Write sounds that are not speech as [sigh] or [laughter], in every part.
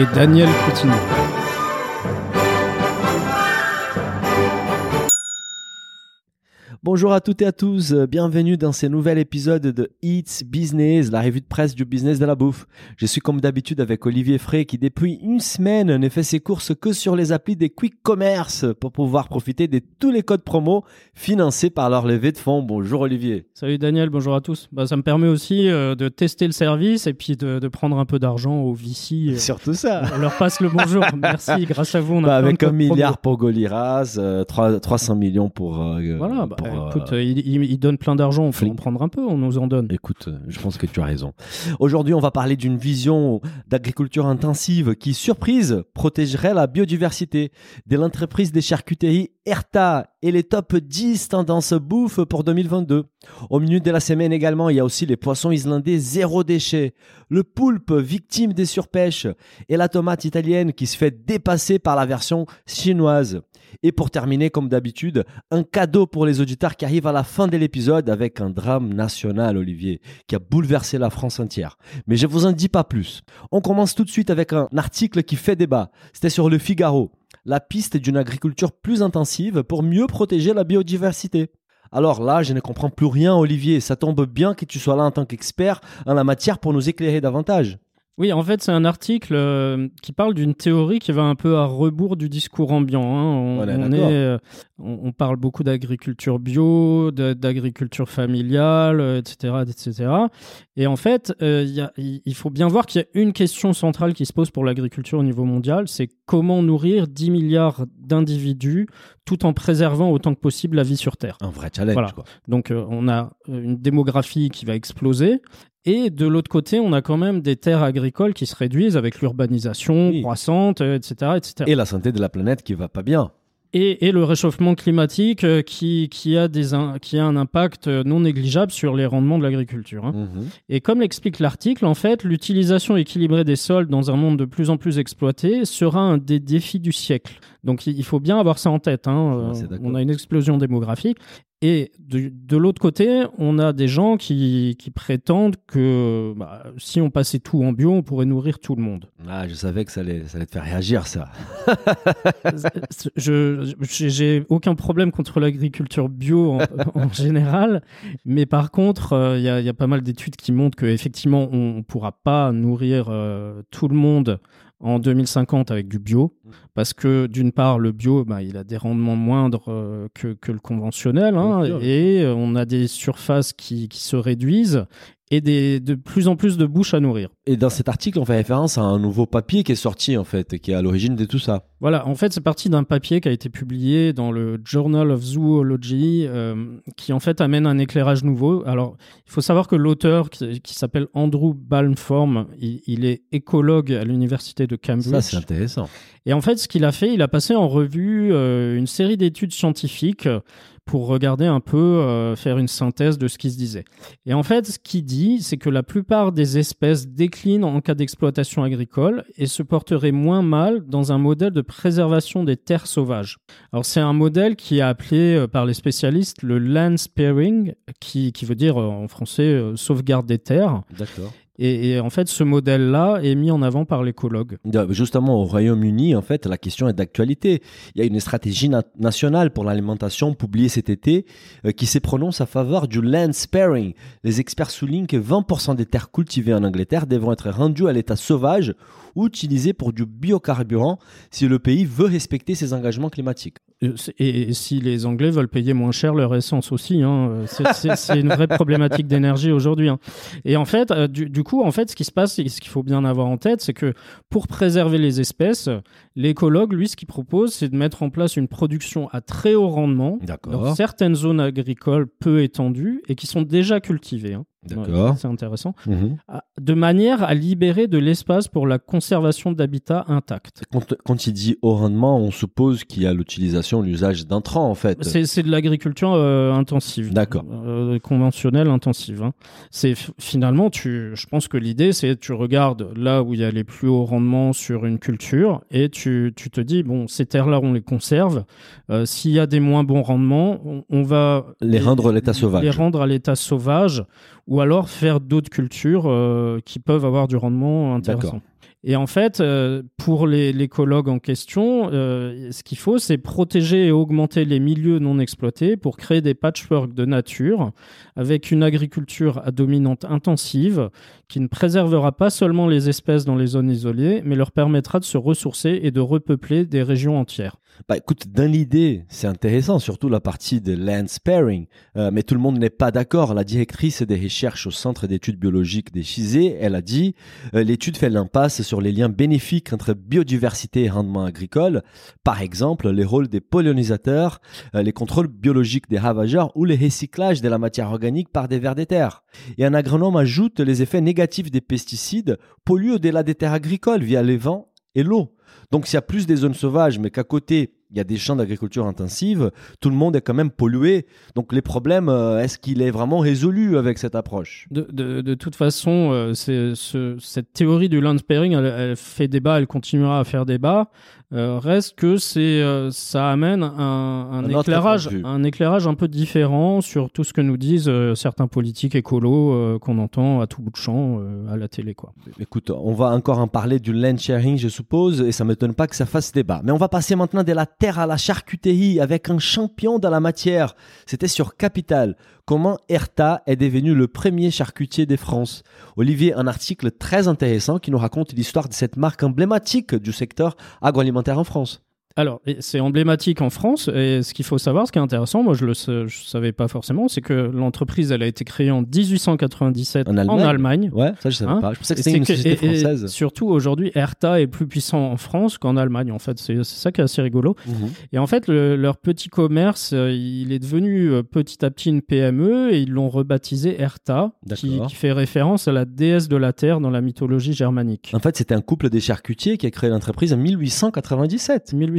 Et Daniel Coutinho. Bonjour à toutes et à tous, euh, bienvenue dans ce nouvel épisode de It's Business, la revue de presse du business de la bouffe. Je suis comme d'habitude avec Olivier Frey qui depuis une semaine ne fait ses courses que sur les applis des Quick Commerce pour pouvoir profiter de tous les codes promo financés par leur levée de fonds. Bonjour Olivier. Salut Daniel, bonjour à tous. Bah, ça me permet aussi euh, de tester le service et puis de, de prendre un peu d'argent au VC. euh, [laughs] Surtout ça. on leur passe le bonjour. [laughs] Merci, grâce à vous. On a Bah, avec un promo. milliard pour Goliras, euh, trois- 300 millions pour... euh, Voilà, bah, pour, écoute, euh, il, il- donne plein d'argent, on Flink. en prendre un peu, on nous en donne. Écoute, je pense que tu as raison. Aujourd'hui, on va parler d'une vision d'agriculture intensive qui, surprise, protégerait la biodiversité. De l'entreprise des charcuteries Erta et les top 10 tendances bouffe pour 2022. Au milieu de la semaine également, il y a aussi les poissons islandais zéro déchet, le poulpe victime des surpêches et la tomate italienne qui se fait dépasser par la version chinoise. Et pour terminer, comme d'habitude, un cadeau pour les auditeurs qui arrivent à la fin de l'épisode avec un drame national, Olivier, qui a bouleversé la France entière. Mais je vous en dis pas plus. On commence tout de suite avec un article qui fait débat. C'était sur le Figaro. La piste d'une agriculture plus intensive pour mieux protéger la biodiversité. Alors là, je ne comprends plus rien, Olivier. Ça tombe bien que tu sois là en tant qu'expert en la matière pour nous éclairer davantage. Oui, en fait, c'est un article euh, qui parle d'une théorie qui va un peu à rebours du discours ambiant. hein. On, On est on d'accord. euh, on- on parle beaucoup d'agriculture bio, d'agriculture familiale, euh, etc., etc. Et en fait, euh, il y a- il il faut bien voir qu'il y a une question centrale qui se pose pour l'agriculture au niveau mondial, c'est comment nourrir 10 milliards d'individus tout en préservant autant que possible la vie sur Terre. Un vrai challenge, Voilà. quoi. Donc on a une démographie qui va exploser. Et de l'autre côté, on a quand même des terres agricoles qui se réduisent avec l'urbanisation Oui. croissante, euh, etc., etc. Et la santé de la planète qui va pas bien. Et, et le réchauffement climatique euh, qui, qui, a des, qui a un impact euh, non négligeable sur les rendements de l'agriculture. hein. Mhm. Et comme l'explique l'article, en fait, l'utilisation équilibrée des sols dans un monde de plus en plus exploité sera un des défis du siècle. Donc il faut bien avoir ça en tête. hein. On a une explosion démographique. Et de, de l'autre côté, on a des gens qui, qui prétendent que bah, si on passait tout en bio, on pourrait nourrir tout le monde. Ah, je savais que ça allait, ça allait te faire réagir, ça. [laughs] je j'ai- aucun problème contre l'agriculture bio en, en général, mais par contre, euh, il y, a, il y a pas mal d'études qui montrent qu'effectivement, on ne pourra pas nourrir euh, tout le monde en 2050 avec du bio, parce que d'une part, le bio, bah, il a des rendements moindres euh, que, que le conventionnel, hein, et euh, on a des surfaces qui, qui se réduisent et des, de plus en plus de bouches à nourrir. Et dans cet article, on fait référence à un nouveau papier qui est sorti, en fait, et qui est à l'origine de tout ça. Voilà, en fait, c'est parti d'un papier qui a été publié dans le Journal of Zoology, euh, qui en fait amène un éclairage nouveau. Alors, il faut savoir que l'auteur, qui, qui s'appelle Andrew Balmform, il, il est écologue à l'université de Ça, Cambridge. c'est intéressant. Et en fait, ce qu'il a fait, il a passé en revue euh, une série d'études scientifiques pour regarder un peu, euh, faire une synthèse de ce qui se disait. Et en fait, ce qu'il dit, c'est que la plupart des espèces déclinent en cas d'exploitation agricole et se porteraient moins mal dans un modèle de préservation des terres sauvages. Alors, c'est un modèle qui est appelé euh, par les spécialistes le land sparing, qui, veut dire euh, en français sauvegarde des terres. D'accord. Et, en fait, ce modèle-là est mis en avant par l'écologue. Justement, au Royaume-Uni, en fait, la question est d'actualité. Il y a une stratégie na- nationale pour l'alimentation publiée cet été euh, qui se prononce à faveur du land sparing. Les experts soulignent que 20% des terres cultivées en Angleterre devront être rendues à l'état sauvage ou utilisées pour du biocarburant si le pays veut respecter ses engagements climatiques. Euh, Et, si les Anglais veulent payer moins cher leur essence aussi, hein, euh, c'est- une vraie problématique d'énergie aujourd'hui. hein. Et en fait, euh, du, du coup, en fait, ce qui se passe, ce qu'il faut bien avoir en tête, c'est que pour préserver les espèces, l'écologue, lui, ce qu'il propose, c'est de mettre en place une production à très haut rendement dans certaines zones agricoles peu étendues et qui sont déjà cultivées. hein. D'accord. C'est intéressant. Mhm. Ah, De manière à libérer de l'espace pour la conservation d'habitats intacts. Quand, quand il dit haut rendement, on suppose qu'il y a l'utilisation, l'usage d'intrants en fait. C'est de l'agriculture euh, intensive. D'accord. Euh, conventionnelle intensive. hein. C'est finalement, tu, je pense que l'idée, c'est tu regardes là où il y a les plus hauts rendements sur une culture et tu, tu te dis bon, ces terres-là, on les conserve. Euh, S'il y a des moins bons rendements, on, on va Les rendre à l'état sauvage. Les rendre à l'état sauvage, ou alors faire d'autres cultures euh, qui peuvent avoir du rendement intéressant. Et en fait, euh, pour les- l'écologue en question, euh, ce qu'il faut, c'est protéger et augmenter les milieux non exploités pour créer des patchworks de nature avec une agriculture à dominante intensive qui ne préservera pas seulement les espèces dans les zones isolées, mais leur permettra de se ressourcer et de repeupler des régions entières. Bah écoute, dans l'idée, c'est intéressant, surtout la partie de land sparing, Euh, mais tout le monde n'est pas d'accord. La directrice des recherches au Centre d'études biologiques des Chizé, elle a dit, euh, l'étude fait l'impasse sur les liens bénéfiques entre biodiversité et rendement agricole, par exemple les rôles des pollinisateurs, euh, les contrôles biologiques des ravageurs ou le recyclage de la matière organique par des vers des terres. Et un agronome ajoute les effets négatifs des pesticides polluent au-delà des terres agricoles via les vents et l'eau. Donc s'il y a plus des zones sauvages, mais qu'à côté, il y a des champs d'agriculture intensive, tout le monde est quand même pollué. Donc les problèmes, euh, est-ce qu'il est vraiment résolu avec cette approche? De, toute façon, euh, cette théorie du land sparing, elle fait débat, elle continuera à faire débat. Euh, reste que c'est, euh, ça amène un, un éclairage, un éclairage un peu différent sur tout ce que nous disent euh, certains politiques écolos qu'on entend à tout bout de champ à la télé, quoi. Écoute, on va encore en parler du land sharing, je suppose, et ça ne m'étonne pas que ça fasse débat. Mais on va passer maintenant de la terre à la charcuterie avec un champion dans la matière. C'était sur Capital. Comment Erta est devenu le premier charcutier de France? Olivier, un article très intéressant qui nous raconte l'histoire de cette marque emblématique du secteur agroalimentaire en France. Alors, c'est emblématique en France, et ce qu'il faut savoir, ce qui est intéressant, moi je le sais- je savais pas forcément, c'est que l'entreprise, elle a été créée en 1897 En Allemagne. Allemagne. Ouais, ça je savais Hein pas. Je pensais que c'était une que- société et- et française. surtout aujourd'hui, Herta est plus puissant en France qu'en Allemagne. En fait, c'est ça qui est assez rigolo. Mhm. Et en fait, le- leur petit commerce, euh, il est devenu euh, petit à petit une PME et ils l'ont rebaptisé Herta, qui, qui fait référence à la déesse de la terre dans la mythologie germanique. En fait, c'était un couple des charcutiers qui a créé l'entreprise en 1897. 1897,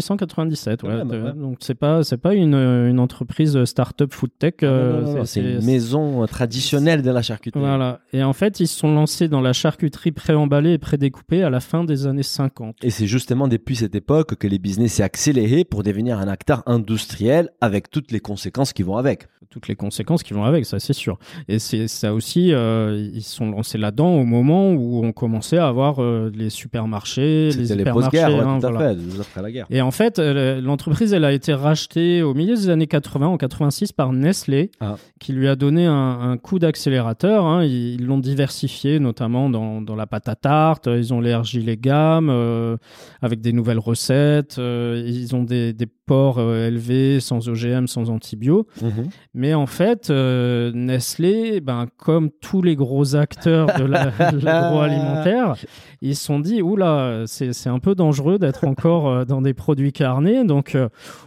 ouais. Ouais, bah Euh, ouais. Donc c'est pas c'est pas une, une entreprise start-up food tech. Ah euh, c'est- une maison euh, traditionnelle de la charcuterie. Voilà. Et en fait, ils se sont lancés dans la charcuterie préemballée et prédécoupée à la fin des années 50. Et c'est justement depuis cette époque que les business s'est accéléré pour devenir un acteur industriel avec toutes les conséquences qui vont avec. toutes les conséquences qui vont avec, ça c'est sûr. Et c'est ça aussi, euh, ils se sont lancés là-dedans au moment où on commençait à avoir euh, les supermarchés, les C'était les hypermarchés. post-guerres, ouais, hein, tout à voilà. fait, après la guerre. Et en fait, euh, l'entreprise, elle a été rachetée au milieu des années 80, en 86, par Nestlé, Ah. qui lui a donné un, un coup d'accélérateur. hein. Ils ils l'ont diversifié, notamment dans, dans la pâte à tarte. Ils ont élargi les gammes euh, avec des nouvelles recettes. euh, ils ont des, des porcs euh, sans OGM, sans antibio. Mhm. Mais en fait, euh, Nestlé, ben, comme tous les gros acteurs de la- [laughs] l'agroalimentaire, ils se sont dit, oula, c'est c'est un peu dangereux d'être encore euh, dans des produits carnés, donc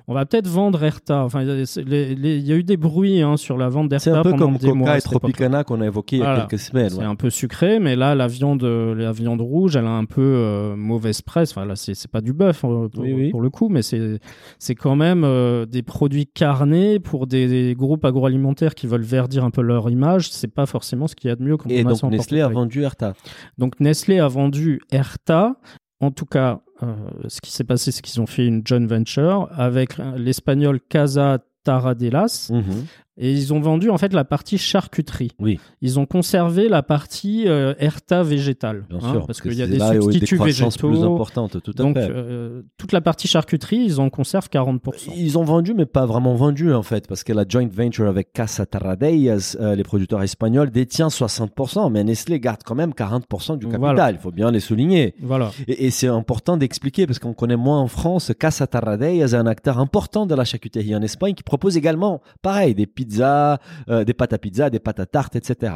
on va peut-être vendre Erta. Enfin, il y a- c'est- eu des bruits hein, sur la vente C'est d'Erta un peu pendant comme des mois. Coca à et. Tropicana qu'on a évoqué il y a quelques semaines. C'est ouais. un peu sucré, mais là, la viande, la viande rouge, elle a un peu euh, mauvaise presse. Enfin, là, c'est c'est pas du bœuf euh, pour, Oui, oui. pour le coup, mais c'est c'est quand même euh, des produits carnés pour des, des groupes agroalimentaires qui veulent verdir un peu leur image. C'est pas forcément ce qu'il y a de mieux quand Et on donc Nestlé a vendu Erta. Donc Nestlé a vendu Erta. En tout cas, euh, ce qui s'est passé, c'est qu'ils ont fait une joint venture avec euh, l'espagnol Casa Taradelas Mhm. Et ils ont vendu en fait la partie charcuterie. Oui. Ils ont conservé la partie euh, Erta végétale. Bien hein, sûr, parce qu'il y a des a des substituts croissances plus végétaux. importantes, tout à Donc fait. euh, toute la partie charcuterie, ils en conservent 40%. Ils ont vendu, mais pas vraiment vendu en fait, parce que la joint venture avec Casa Tarradellas, euh, les producteurs espagnols, détient 60%, mais Nestlé garde quand même 40% du capital. Voilà. Il faut bien les souligner. Voilà. Et, et c'est important d'expliquer, parce qu'on connaît moins en France, Casa Tarradellas est un acteur important de la charcuterie en Espagne qui propose également, pareil, des pizzas, euh, des pâtes à pizza, des pâtes à tarte, etc.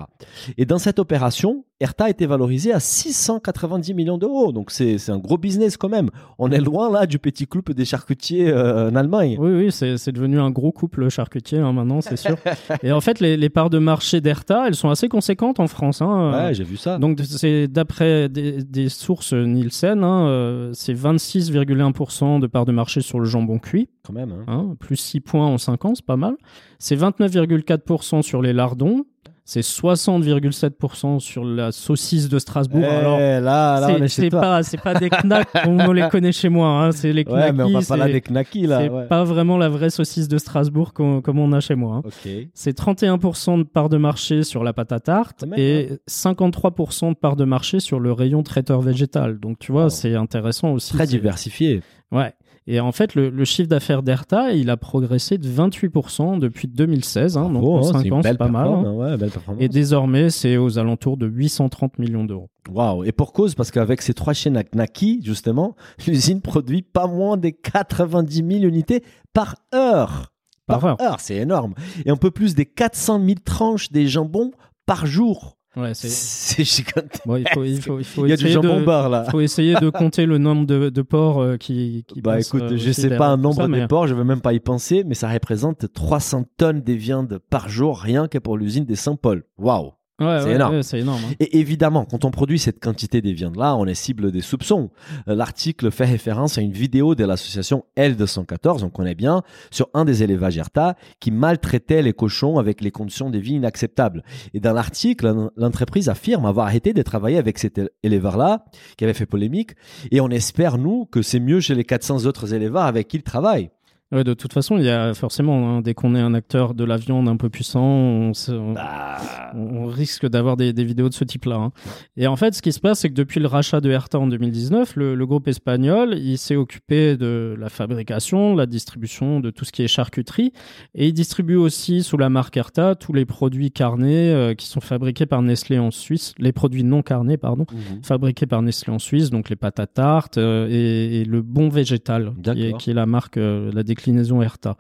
Et dans cette opération, Erta a été valorisé à 690 millions d'euros. Donc c'est c'est un gros business quand même. On est loin là du petit club des charcutiers euh, en Allemagne. Oui, oui, c'est devenu un gros couple charcutier hein, maintenant, c'est sûr. [laughs] Et en fait, les, les parts de marché d'Erta, elles sont assez conséquentes en France. Hein. Ouais, j'ai vu ça. Donc c'est d'après des, des sources Nielsen, hein, euh, c'est 26,1% de part de marché sur le jambon cuit, quand même. hein, plus 6 points en 5 ans, c'est pas mal. C'est 29,4% sur les lardons, c'est 60,7% sur la saucisse de Strasbourg. Eh, Alors là, là, on c'est pas c'est pas des knacks on les [laughs] connaît chez moi, hein, c'est les Ouais, knackis. mais on va pas là des knackis là. c'est ouais. pas vraiment la vraie saucisse de Strasbourg comme on a chez moi. hein. C'est 31% de part de marché sur la pâte à tarte même, et 53% de part de marché sur le rayon traiteur végétal. Donc tu vois, c'est intéressant aussi. Très diversifié. Ouais. Et en fait, le, le chiffre d'affaires d'Erta, il a progressé de 28% depuis 2016. Hein, donc en hein, 5 c'est ans, c'est pas mal. hein. ouais, belle. Et désormais, c'est aux alentours de 830 millions d'euros. Waouh. Et pour cause, parce qu'avec ces trois chaînes à Knaki, justement, [laughs] l'usine produit pas moins de 90 000 unités par heure. Par heure. c'est énorme. Et un peu plus des 400 000 tranches des jambons par jour. Ouais, [laughs] c'est. Gigantesque. Bon, il faut, il faut, il faut Il y a du essayer jambon de- beurre là. faut essayer de compter le nombre de, de porcs euh, qui, qui Bah écoute, euh, je sais pas un nombre ça, des mais- porcs, je veux même pas y penser, mais ça représente 300 tonnes de viande par jour, rien que pour l'usine des Saint-Paul. Waouh. Ouais, C'est ouais, énorme. ouais, c'est énorme. hein. Et évidemment, quand on produit cette quantité de viande-là, on est cible des soupçons. Euh, L'article fait référence à une vidéo de l'association L214, on connaît bien, sur un des élevages ERTA qui maltraitait les cochons avec les conditions de vie inacceptables. Et dans l'article, l'en- l'entreprise affirme avoir arrêté de travailler avec cet éle- éleveur-là, qui avait fait polémique, et on espère, nous, que c'est mieux chez les 400 autres éleveurs avec qui il travaille. Ouais, de toute façon, il y a forcément, hein, dès qu'on est un acteur de la viande un peu puissant, on, se- on- Bah, on- risque d'avoir des, des vidéos de ce type-là. hein. Et en fait, ce qui se passe, c'est que depuis le rachat de Herta en 2019, le, le groupe espagnol, il s'est occupé de la fabrication, la distribution de tout ce qui est charcuterie, et il distribue aussi sous la marque Herta tous les produits carnés euh, qui sont fabriqués par Nestlé en Suisse, les produits non carnés, pardon, fabriqués par Nestlé en Suisse, donc les pâtes à tarte euh, et, et le bon végétal, qui est, D'accord. qui est la marque, euh, la déclinaison Herta.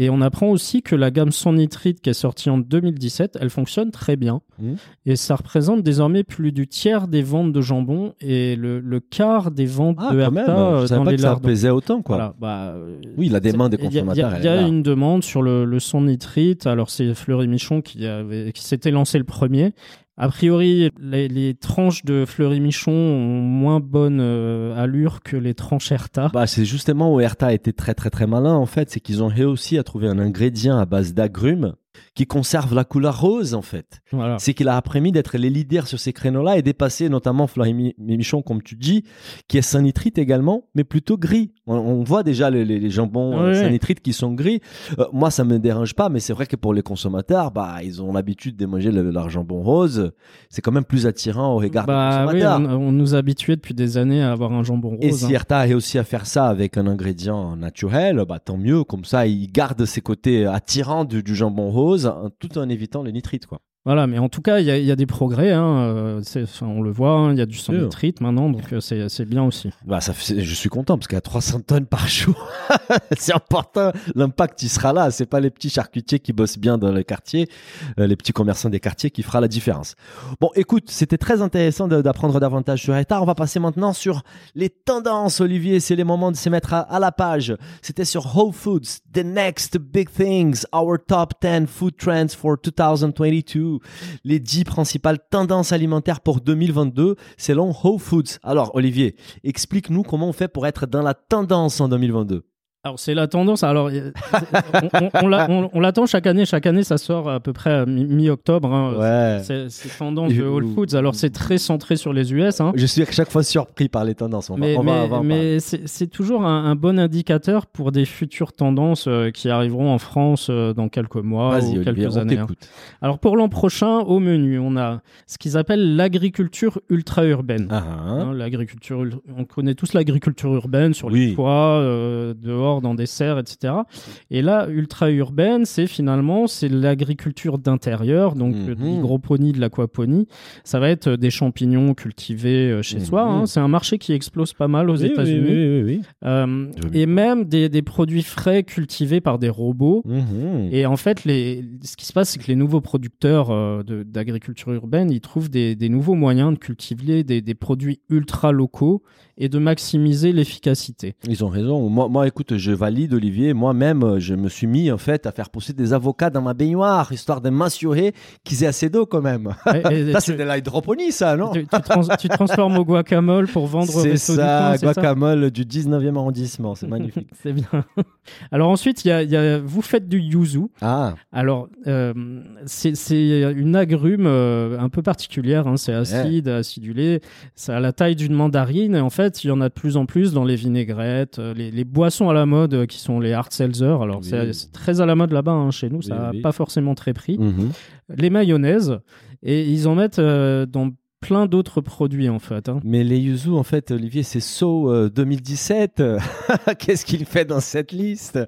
Et on apprend aussi que la gamme sans nitrite qui est sortie en 2017, elle fonctionne très bien. Mhm. Et ça représente désormais plus du tiers des ventes de jambon et le, le quart des ventes Ah, de Herta euh, dans pas les que ça pesait autant, quoi. Voilà, bah, Oui, la demande des il y a- consommateurs, Il y a, une demande sur le, le son nitrite. Alors, c'est Fleury Michon qui, avait, qui s'était lancé le premier. A priori, les, tranches de Fleury Michon ont moins bonne euh, allure que les tranches Herta. Bah, c'est justement où Erta a été très très très malin en fait, c'est qu'ils ont réussi à trouver un ingrédient à base d'agrumes qui conserve la couleur rose en fait. Voilà. C'est qu'il a après-mis d'être les leaders sur ces créneaux-là et dépasser notamment Mi- Michon comme tu dis, qui est sans nitrite également, mais plutôt gris. On, on voit déjà les, les- les jambons euh, Ouais. sans nitrite qui sont gris. Euh, moi ça me dérange pas, mais c'est vrai que pour les consommateurs, bah ils ont l'habitude de manger le- leur jambon rose. C'est quand même plus attirant au regard Bah des oui, consommateurs. on, on nous a habitués depuis des années à avoir un jambon rose. Et hein. si Erta a réussi à faire ça avec un ingrédient naturel, bah tant mieux. Comme ça, il garde ses côtés attirants du, du jambon rose, tout en évitant les nitrites, quoi. Voilà, mais en tout cas, il y, a- il y a des progrès. Hein, euh, on le voit, hein, il y a du Sûr. nitrite maintenant, donc euh, c'est bien aussi. Bah, ça je suis content parce qu'à 300 tonnes par jour, [laughs] c'est important. L'impact, il sera là. C'est pas les petits charcutiers qui bossent bien dans le quartier, euh, les petits commerçants des quartiers qui fera la différence. Bon, écoute, c'était très intéressant d'apprendre davantage sur Erta. On va passer maintenant sur les tendances, Olivier. C'est les moments de se mettre à, à la page. C'était sur Whole Foods, The Next Big Things, Our Top 10 Food Trends for 2022. Les 10 principales tendances alimentaires pour 2022 selon Whole Foods. Alors, Olivier, explique-nous comment on fait pour être dans la tendance en 2022. Alors c'est la tendance. Alors on, on- on l'a- on- on l'attend chaque année. Chaque année, ça sort à peu près mi-octobre. hein. Ouais. C'est tendance de Whole Foods. Alors c'est très centré sur les US. Hein. Je suis à chaque fois surpris par les tendances. On va, Mais, on va- mais- on va en parler. mais c'est toujours un, un bon indicateur pour des futures tendances euh, qui arriveront en France euh, dans quelques mois ou quelques on années. hein. Alors pour l'an prochain, au menu, on a ce qu'ils appellent l'agriculture ultra-urbaine. Ah, ah. Hein, l'agriculture, ul- on connaît tous l'agriculture urbaine sur Oui. les toits, euh, dehors, dans des serres, etc. Et là, ultra-urbaine, c'est finalement c'est l'agriculture d'intérieur, donc Mhm. euh, de l'hydroponie, de l'aquaponie. Ça va être des champignons cultivés euh, chez Mhm. soi. hein. C'est un marché qui explose pas mal aux Oui, États-Unis. oui, oui. Euh, et même des, des produits frais cultivés par des robots. Mhm. Et en fait, les, ce qui se passe, c'est que les nouveaux producteurs euh, d'agriculture urbaine, ils trouvent des, des nouveaux moyens de cultiver des, des produits ultra locaux et de maximiser l'efficacité. Ils ont raison. Moi, moi, écoute, je valide, Olivier. Moi-même, euh, je me suis mis, en fait, à faire pousser des avocats dans ma baignoire, histoire de m'assurer qu'ils aient assez d'eau, quand même. Et- [laughs] et ça, c'est de l'hydroponie, ça, non tu, tu trans- tu transformes au guacamole pour vendre au C'est resto du ça, coin, ça guacamole du 19e arrondissement. C'est magnifique. [laughs] C'est bien. Alors ensuite, y a, y a- vous faites du yuzu. ah, Alors, euh, c'est une agrume euh, un peu particulière, hein, c'est acide, acidulé, c'est à la taille d'une mandarine, et en fait, il y en a de plus en plus dans les vinaigrettes, les, les boissons à la mode euh, qui sont les hard seltzer, alors Oui. c'est très à la mode là-bas, hein, chez nous, ça n'a oui. pas forcément très pris. mhm. Les mayonnaises, et ils en mettent euh, dans plein d'autres produits, en fait. hein. mais les yuzu, en fait, Olivier, c'est So euh, 2017. [laughs] Qu'est-ce qu'il fait dans cette liste?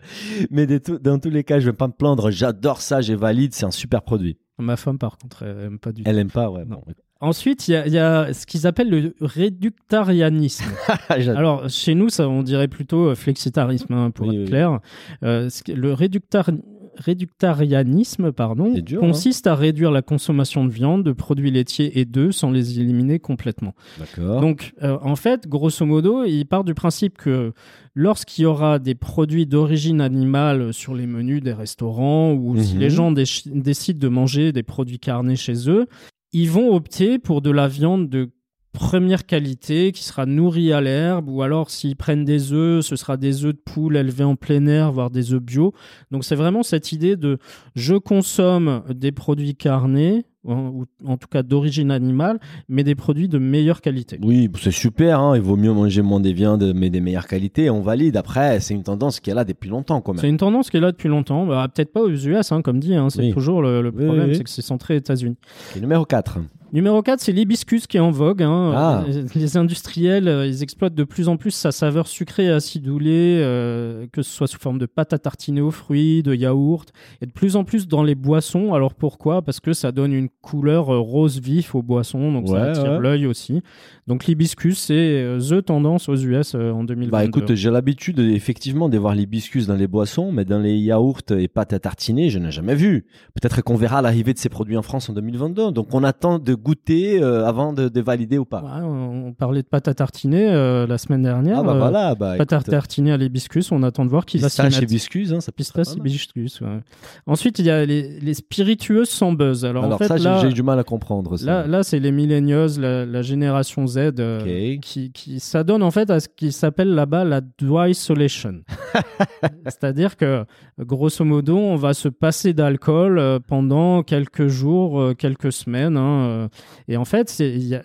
Mais dans tous les cas, je vais pas me plaindre. J'adore ça, j'ai valide. C'est un super produit. Ma femme, par contre, elle aime pas du tout. Elle aime pas, ouais. Non. bon. Ensuite, il y a, il y a ce qu'ils appellent le réductarianisme. [laughs] J'adore. Alors, chez nous, ça, on dirait plutôt euh, flexitarisme, hein, pour Oui, être oui. clair. Euh, le réductar- réductarianisme pardon, dur, consiste à réduire la consommation de viande, de produits laitiers et d'œufs sans les éliminer complètement. Donc, euh, en fait, grosso modo, il part du principe que lorsqu'il y aura des produits d'origine animale sur les menus des restaurants ou si Mhm. les gens déch- décident de manger des produits carnés chez eux, ils vont opter pour de la viande de première qualité qui sera nourrie à l'herbe ou alors s'ils prennent des œufs, ce sera des œufs de poule élevés en plein air, voire des œufs bio. Donc c'est vraiment cette idée de je consomme des produits carnés ou en tout cas d'origine animale, mais des produits de meilleure qualité. Oui, c'est super. hein. Il vaut mieux manger moins des viandes, mais des meilleures qualités. On valide. Après, c'est une tendance qui est là depuis longtemps, quand même. C'est une tendance qui est là depuis longtemps. Bah, Peut-être pas aux US, hein, comme dit. hein. C'est Oui. toujours le, problème, oui, oui. c'est que c'est centré États-Unis. Et numéro 4. Numéro 4, c'est l'hibiscus qui est en vogue. hein. Ah. Les industriels, euh, ils exploitent de plus en plus sa saveur sucrée et acidulée, euh, que ce soit sous forme de pâte à tartiner aux fruits, de yaourt, et de plus en plus dans les boissons. Alors pourquoi? Parce que ça donne une couleur euh, rose vif aux boissons, donc Ouais, ça attire ouais. l'œil aussi. Donc l'hibiscus, c'est the tendance aux US en 2022. Bah écoute, j'ai l'habitude effectivement de voir l'hibiscus dans les boissons, mais dans les yaourts et pâtes à tartiner, je n'ai jamais vu. Peut-être qu'on verra l'arrivée de ces produits en France en 2022. Donc on attend de goûter euh, avant de, de valider ou pas. Ouais, on on parlait de pâte à tartiner euh, la semaine dernière. ah bah euh, voilà, bah Pâte à tartiner à l'hibiscus, on attend de voir qui va s'y mettre. hibiscus, hein, ça Pistache hibiscus, ouais. Ensuite, il y a les, les spiritueuses sans buzz. Alors, Alors en fait, ça, j'ai- là, j'ai eu du mal à comprendre. ça. là, là, c'est les millennials, la, la génération Z, euh, Ok. qui, qui s'adonne en fait à ce qui s'appelle là-bas la dry isolation. [laughs] C'est-à-dire que, grosso modo, on va se passer d'alcool pendant quelques jours, quelques semaines. hein. Et en fait, c'était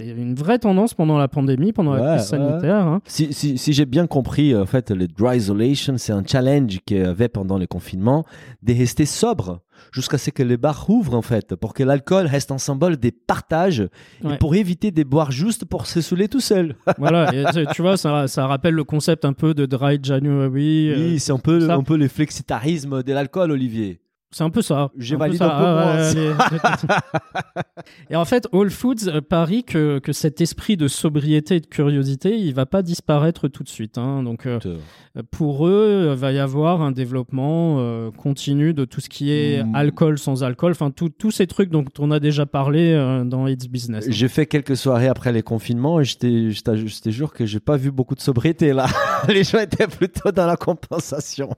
une vraie tendance pendant la pandémie, pendant la crise ouais. sanitaire. hein. Si, si, si j'ai bien compris, en fait, le dry isolation, c'est un challenge qu'il y avait pendant le confinement de rester sobre jusqu'à ce que les bars ouvrent, en fait, pour que l'alcool reste un symbole des partages Ouais. et pour éviter de boire juste pour se saouler tout seul. [laughs] voilà, et tu- vois, ça, ça rappelle le concept un peu de dry January. euh, oui, c'est un peu, ça. un peu le flexitarisme de l'alcool, Olivier. C'est un peu ça. J'ai C'est un peu validé ça. un peu Ah, ouais, [laughs] et en fait, Whole Foods euh, parie que, que cet esprit de sobriété et de curiosité, il va pas disparaître tout de suite. hein. Donc, euh, pour eux, il va y avoir un développement euh, continu de tout ce qui est Mm. alcool sans alcool, enfin, tous ces trucs dont on a déjà parlé euh, dans It's Business. J'ai fait quelques soirées après les confinements et je te jure que j'ai pas vu beaucoup de sobriété là. [laughs] [laughs] les gens étaient plutôt dans la compensation.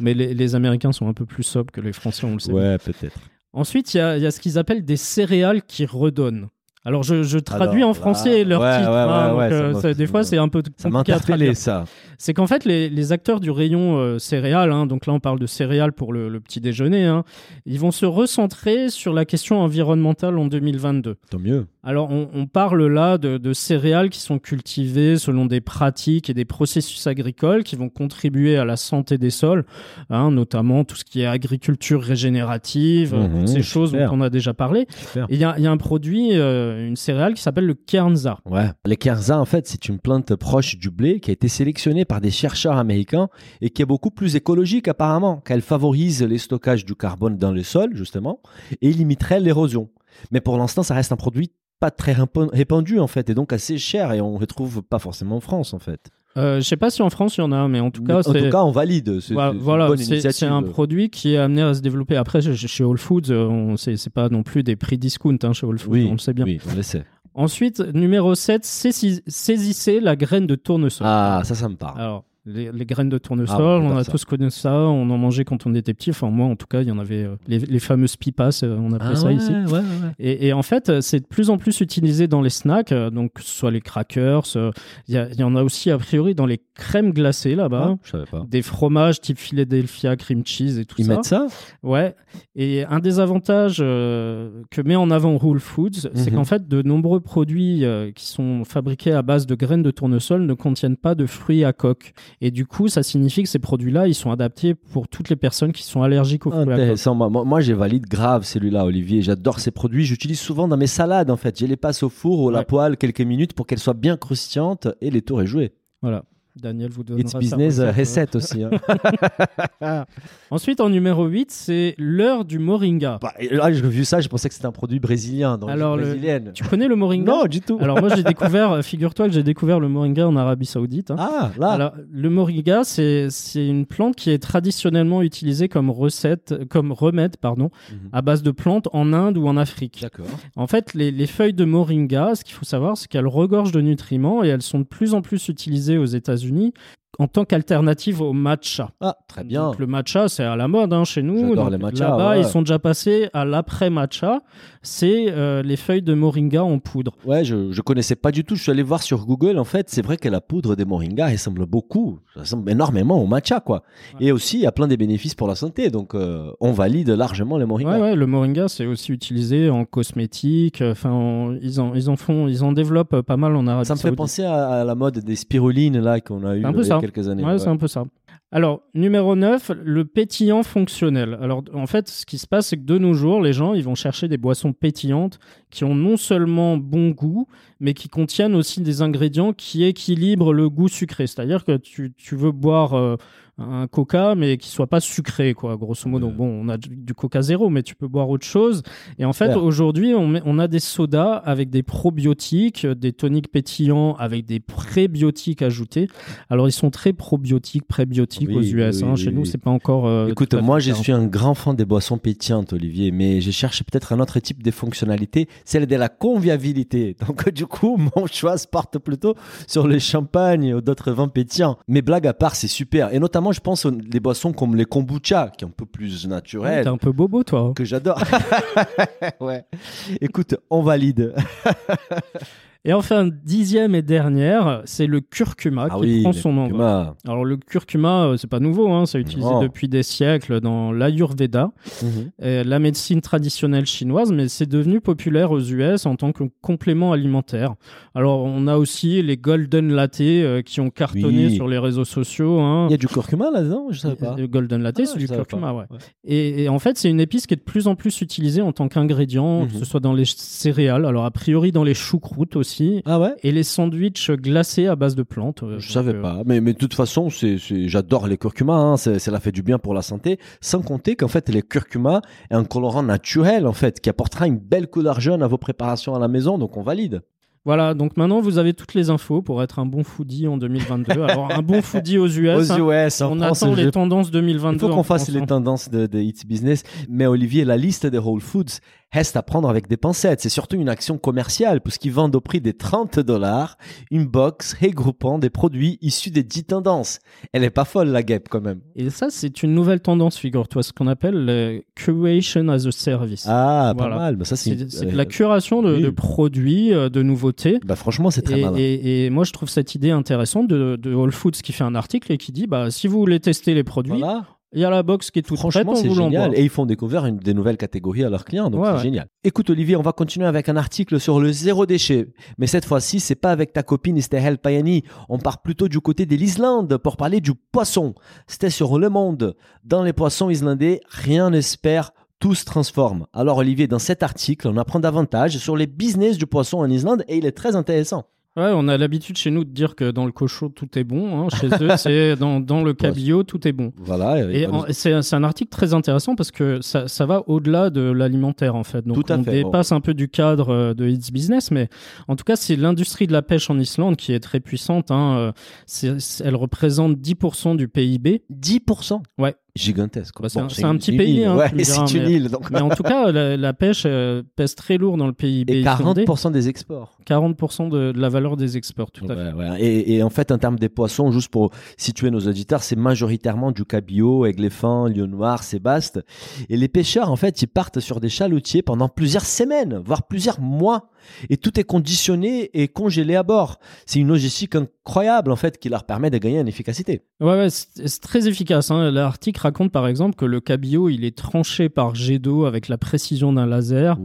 Mais les, les Américains sont un peu plus sobres que les Français, on le sait. Ouais, peut-être. Ensuite, il y a, il y a ce qu'ils appellent des céréales qui redonnent. Alors, je, je traduis Alors, en français leur ouais, titre. ouais, hein, ouais, donc, ouais, ça euh, ça- des fois, c'est un peu Ça compliqué à interpellé traduire. ça. C'est qu'en fait, les, les acteurs du rayon euh, céréales, hein, donc là, on parle de céréales pour le, le petit déjeuner, hein, ils vont se recentrer sur la question environnementale en 2022. Tant mieux. Alors, on, on parle là de, de céréales qui sont cultivées selon des pratiques et des processus agricoles qui vont contribuer à la santé des sols, notamment tout ce qui est agriculture régénérative, Mhm, toutes ces choses super. dont on a déjà parlé. Il y, a- il y a un produit, euh, euh, une céréale qui s'appelle le kernza. Ouais. Les kerza, en fait, c'est une plante proche du blé qui a été sélectionnée par des chercheurs américains et qui est beaucoup plus écologique apparemment, qu'elle favorise les stockages du carbone dans le sol, justement, et limiterait l'érosion. Mais pour l'instant, ça reste un produit pas très répan- répandu, en fait, et donc assez cher, et on ne le trouve pas forcément en France, en fait. Euh, je sais pas si en France il y en a, mais en tout cas, en tout cas, on valide. C'est Voilà, c'est une voilà, c'est un produit qui est amené à se développer. Après, chez- Whole Foods, euh, on- c'est pas non plus des prix discount hein, chez Whole Foods, Oui, on le sait bien. oui, on le sait. Ensuite, numéro 7, saisissez la graine de tournesol. Ah, ça, ça me parle. Alors, les, les graines de tournesol, Ah, on a ça. tous connu ça, on en mangeait quand on était petit. Enfin, moi, en tout cas, il y en avait euh, les, les fameuses pipas, euh, on appelait Ah ça ouais, ici. ouais, ouais. Et, et en fait, euh, c'est de plus en plus utilisé dans les snacks, euh, donc que ce soit les crackers. Il y, en a aussi a priori dans les crèmes glacées là-bas. Ah. Des fromages type Philadelphia, cream cheese et tout Ils ça. mettent ça? Ouais. Et un des avantages que met en avant Whole Foods, c'est Mhm. qu'en fait, de nombreux produits qui sont fabriqués à base de graines de tournesol ne contiennent pas de fruits à coque. Et du coup, ça signifie que ces produits-là, ils sont adaptés pour toutes les personnes qui sont allergiques aux fruits à coque. Intéressant. Moi, moi, moi, j'ai valide grave celui-là, Olivier. J'adore ces produits. J'utilise souvent dans mes salades, en fait. Je les passe au four ou à la Ouais. poêle quelques minutes pour qu'elles soient bien croustillantes et les tours est joué. Voilà. Daniel vous donnera It's business recette aussi. hein. [laughs] Ensuite, en numéro 8, c'est l'heure du moringa. Bah, là, j'ai vu ça, je pensais que c'était un produit brésilien, donc Alors, le- brésilienne. Tu connais le moringa Non, du tout. Alors moi, j'ai [laughs] découvert, euh, figure-toi que j'ai découvert le moringa en Arabie Saoudite. hein. ah, là. Alors, le moringa, c'est c'est une plante qui est traditionnellement utilisée comme recette, comme remède, pardon, Mhm. à base de plantes en Inde ou en Afrique. D'accord. En fait, les, les feuilles de moringa, ce qu'il faut savoir, c'est qu'elles regorgent de nutriments et elles sont de plus en plus utilisées aux États-Unis en tant qu'alternative au matcha. Ah, très bien. Donc, le matcha, c'est à la mode hein, chez nous. J'adore les Là-bas, ouais. ils sont déjà passés à l'après-matcha. C'est euh, les feuilles de moringa en poudre. Ouais, je, je connaissais pas du tout. Je suis allé voir sur Google. En fait, c'est vrai que la poudre des moringa ressemble beaucoup, ressemble énormément au matcha, quoi. Ouais. Et aussi, il y a plein des bénéfices pour la santé. Donc, euh, on valide largement les moringa. Ouais, ouais, le moringa, c'est aussi utilisé en cosmétique. Enfin, en- ils, en, ils en font, ils en développent pas mal en Arabie Ça me fait Saoudite. penser à, à la mode des spirulines là qu'on a eu il y a quelques années. Ouais, ouais. c'est un peu ça. Alors, numéro 9, le pétillant fonctionnel. Alors, en fait, ce qui se passe, c'est que de nos jours, les gens, ils vont chercher des boissons pétillantes qui ont non seulement bon goût, mais qui contiennent aussi des ingrédients qui équilibrent le goût sucré. C'est-à-dire que tu, tu veux boire euh, un coca, mais qui soit pas sucré, quoi, grosso modo. Bon, on a du, du coca zéro, mais tu peux boire autre chose. Et en fait, aujourd'hui, on, met- on a des sodas avec des probiotiques, des toniques pétillants avec des prébiotiques ajoutés. Alors, ils sont très probiotiques, prébiotiques Oui, aux US. oui, hein. oui, Chez nous, c'est pas encore. euh, Écoute, moi je suis un grand fan des boissons pétillantes, Olivier, mais je cherche peut-être un autre type de fonctionnalité, celle de la convivialité. [laughs] Donc du coup, mon choix se porte plutôt sur le champagne ou d'autres vins pétillants. Mais blague à part, c'est super. Et notamment, je pense aux des boissons comme les kombucha, qui est un peu plus naturel. T'es un peu bobo, toi. que j'adore. [laughs] ouais. Écoute, on valide. [laughs] Et enfin, dixième et dernière, c'est le curcuma Ah qui oui, prend son nom. Alors le curcuma, euh, c'est pas nouveau, hein, c'est utilisé depuis des siècles dans l'Ayurveda, Mhm. la médecine traditionnelle chinoise, mais c'est devenu populaire aux US en tant que complément alimentaire. Alors on a aussi les golden latte euh, qui ont cartonné Oui. sur les réseaux sociaux. hein. Il y a du curcuma là-dedans Je savais pas. Le golden latte, Ah, c'est du curcuma, ouais. Et, et en fait, c'est une épice qui est de plus en plus utilisée en tant qu'ingrédient, Mhm. que ce soit dans les céréales, alors a priori dans les choucroutes aussi, Ah ouais et les sandwichs glacés à base de plantes. euh, Je savais euh, pas, mais, mais de toute façon, c'est, c'est- j'adore les curcumas, hein, c'est- cela fait du bien pour la santé, sans compter qu'en fait, les curcumas est un colorant naturel, en fait, qui apportera une belle couleur jaune à vos préparations à la maison, donc on valide. Voilà, donc maintenant vous avez toutes les infos pour être un bon foodie en 2022. [laughs] Alors un bon foodie aux US. hein, US, en on France, attend les je- tendances 2022. il faut qu'on fasse France, les hein. tendances de, de It's Business. Mais Olivier, la liste des Whole Foods reste à prendre avec des pincettes. C'est surtout une action commerciale, puisqu'ils vendent au prix des 30 dollars une box regroupant des produits issus des 10 tendances. Elle est pas folle, la guêpe, quand même. Et ça, c'est une nouvelle tendance, figure-toi, ce qu'on appelle le curation as a service. Ah, pas mal. Bah, ça, c'est, c'est c'est euh, de la curation de, oui. de produits, euh, de nouveautés. Bah, franchement, c'est très Et, et- et moi, je trouve cette idée intéressante de, de Whole Foods qui fait un article et qui dit bah, si vous voulez tester les produits, Voilà. Il y a la box qui est toute prête, Franchement, on c'est vous l'envoie. génial. Et ils font découvrir une, des nouvelles catégories à leurs clients, donc Ouais, c'est ouais. génial. Écoute, Olivier, on va continuer avec un article sur le zéro déchet. Mais cette fois-ci, c'est pas avec ta copine Esther Payani. On part plutôt du côté de l'Islande pour parler du poisson. C'était sur Le Monde. Dans les poissons islandais, rien ne se perd, tout se transforme. Alors Olivier, dans cet article, on apprend davantage sur les business du poisson en Islande et il est très intéressant. Ouais, on a l'habitude chez nous de dire que dans le cochon tout est bon. hein. Chez eux, [laughs] c'est dans, dans le cabillaud tout est bon. Voilà. Et en- c'est c'est un article très intéressant parce que ça, ça va au-delà de l'alimentaire en fait. Donc Tout à on fait, dépasse un peu du cadre euh, de It's Business, mais en tout cas c'est l'industrie de la pêche en Islande qui est très puissante. Hein. Euh, c'est- c'est- elle représente 10% du PIB. 10%. Ouais. Gigantesque. Bah, c'est Bon, un- petit pays, île. hein, ouais, c'est une mais- île. Donc... Mais en tout cas, la, la pêche euh, pèse très lourd dans le PIB Et islandais. 40% des exports. 40% de, de la valeur des exports, tout à fait. Ouais. Et, et en fait, en termes des poissons, juste pour situer nos auditeurs, c'est majoritairement du cabillaud, aigle-fin, lion noir, sébaste. Et les pêcheurs, en fait, ils partent sur des chalutiers pendant plusieurs semaines, voire plusieurs mois. Et tout est conditionné et congelé à bord. C'est une logistique incroyable, en fait, qui leur permet de gagner en efficacité. Ouais, ouais, c'est c'est très efficace. hein. L'article raconte par exemple que le cabillaud, il est tranché par jet d'eau avec la précision d'un laser.